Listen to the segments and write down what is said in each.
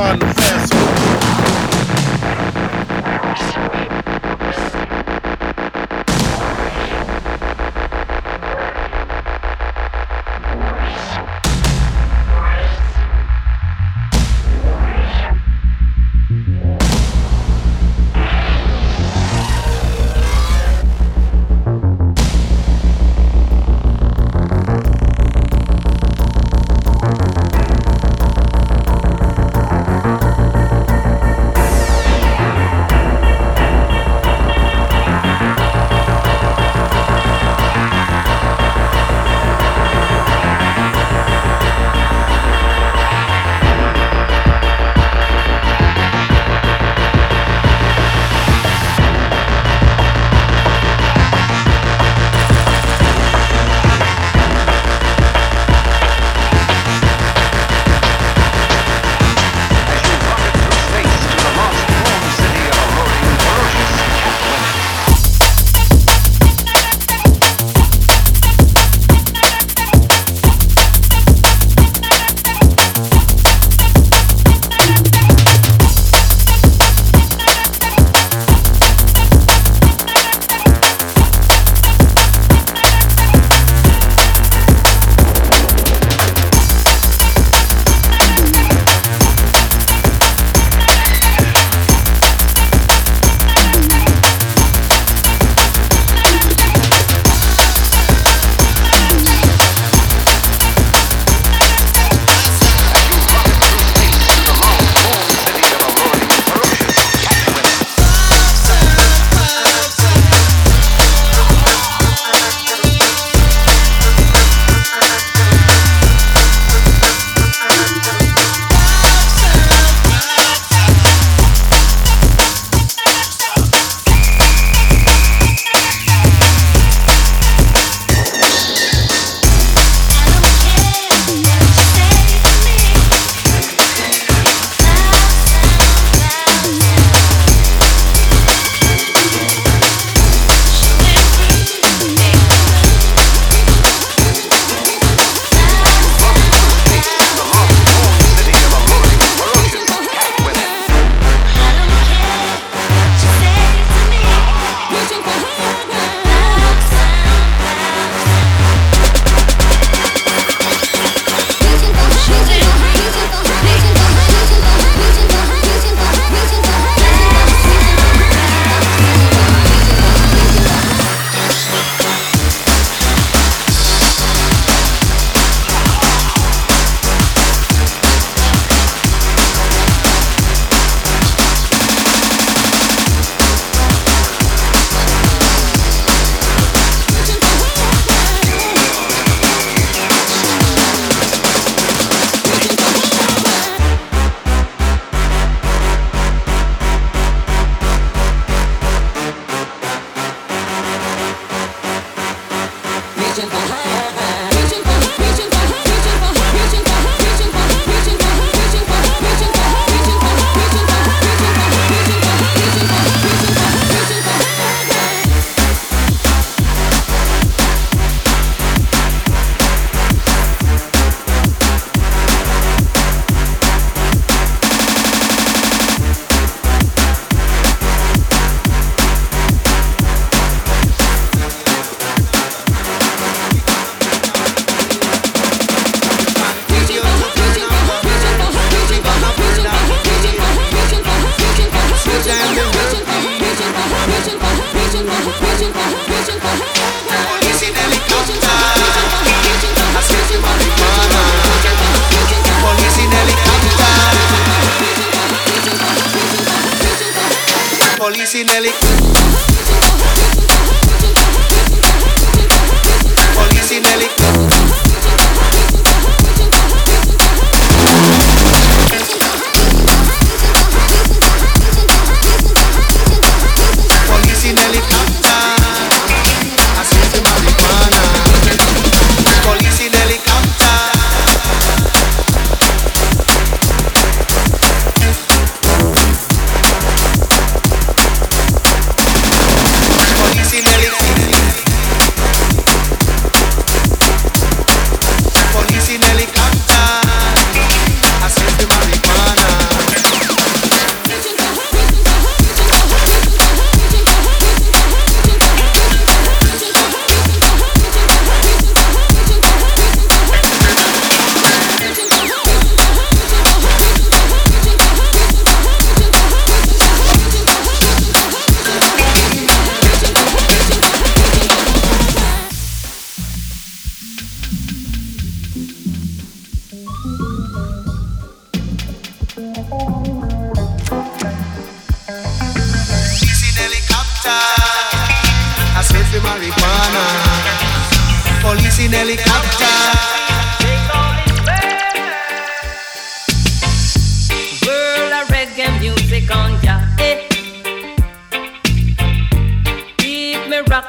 on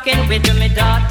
rocking with me daughter.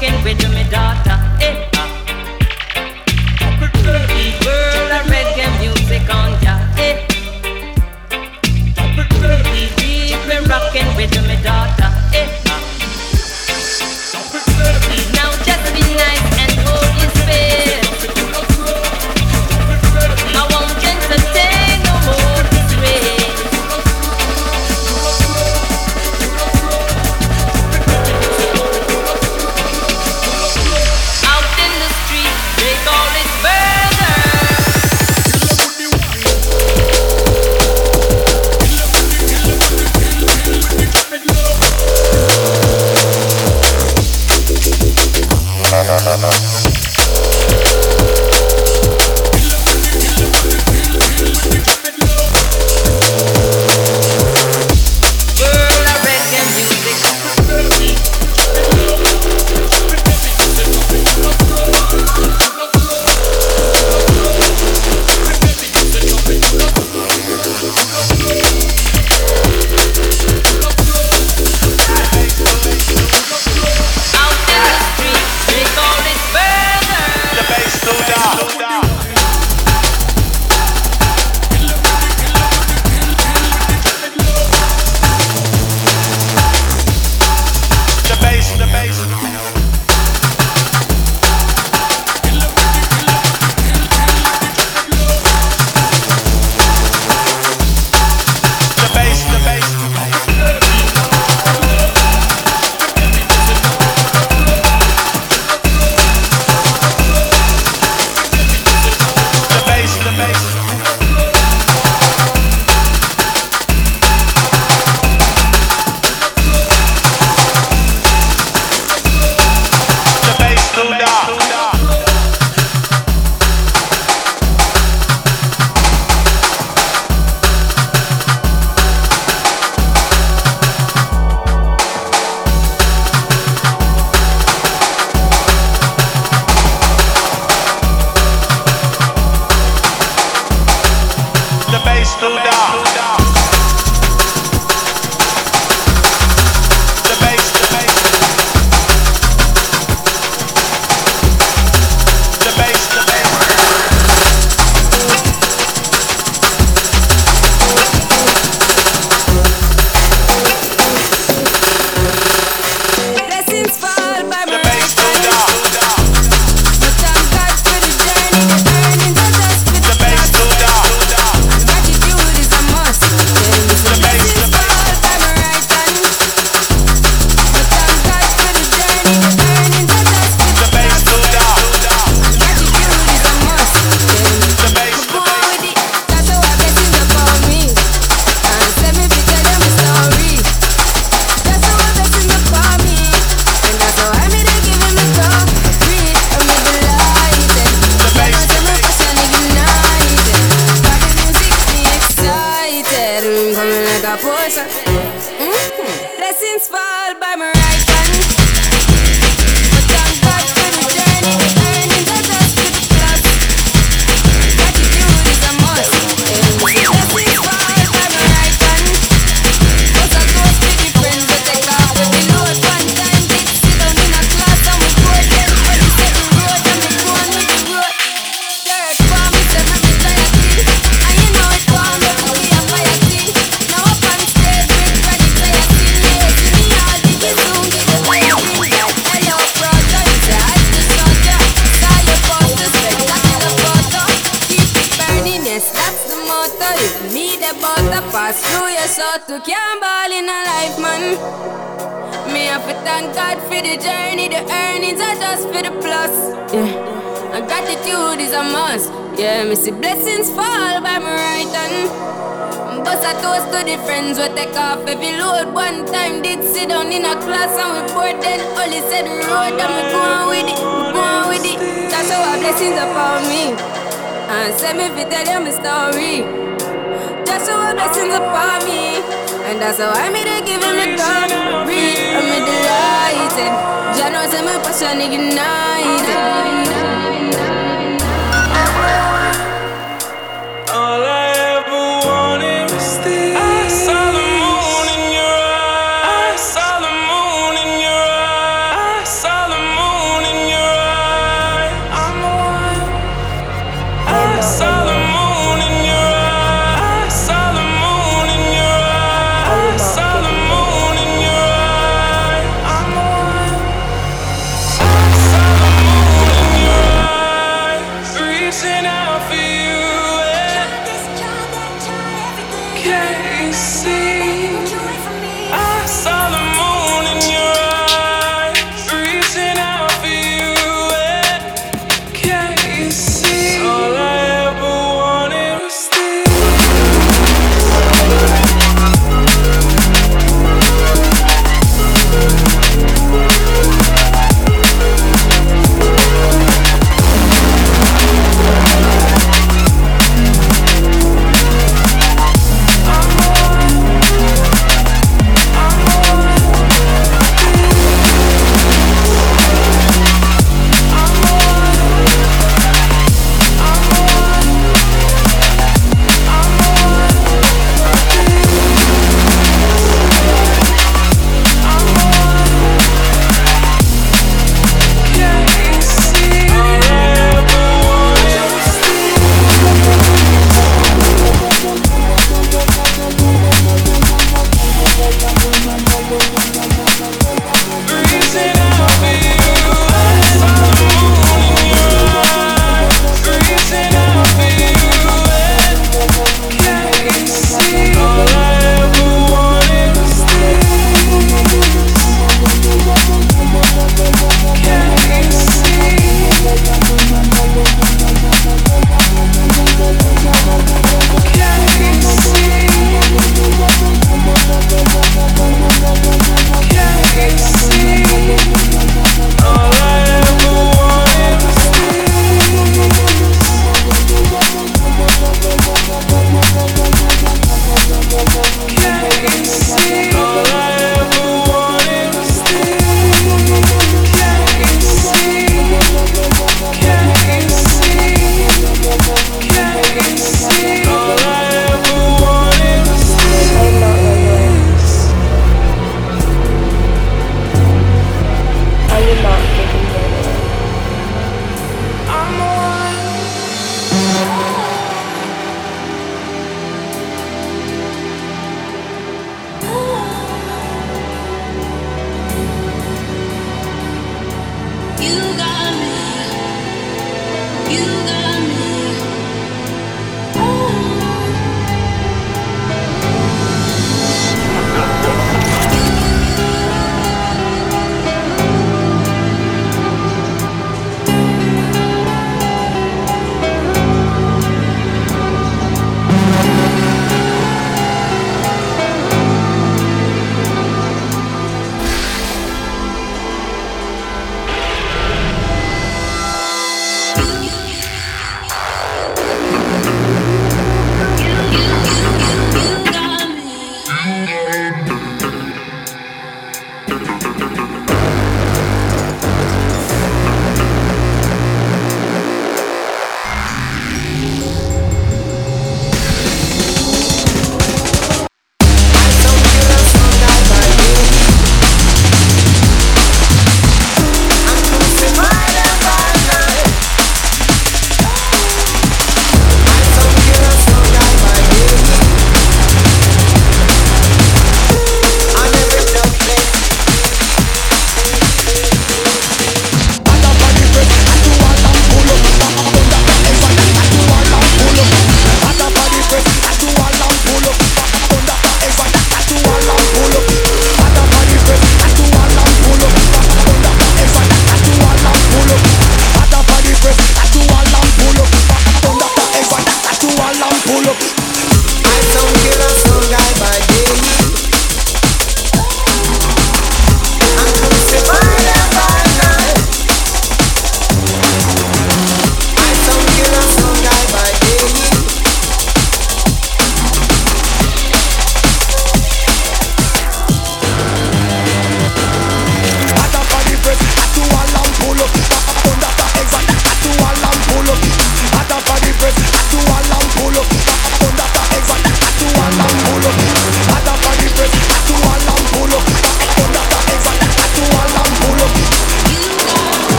Rocking with for the journey, the earnings are just for the plus. Yeah, and gratitude is a must. Yeah, me see blessings fall by my right hand. Bust a toast to the friends we take off every load. One time did sit down in a class and we bored then only said road and we go on with it, we go on with it. That's how our blessings upon me. And send me fi tell you my story. That's how our blessings upon me. And that's how I made it give him the glory. I'm delighted. Jah knows I'm a passion ignited.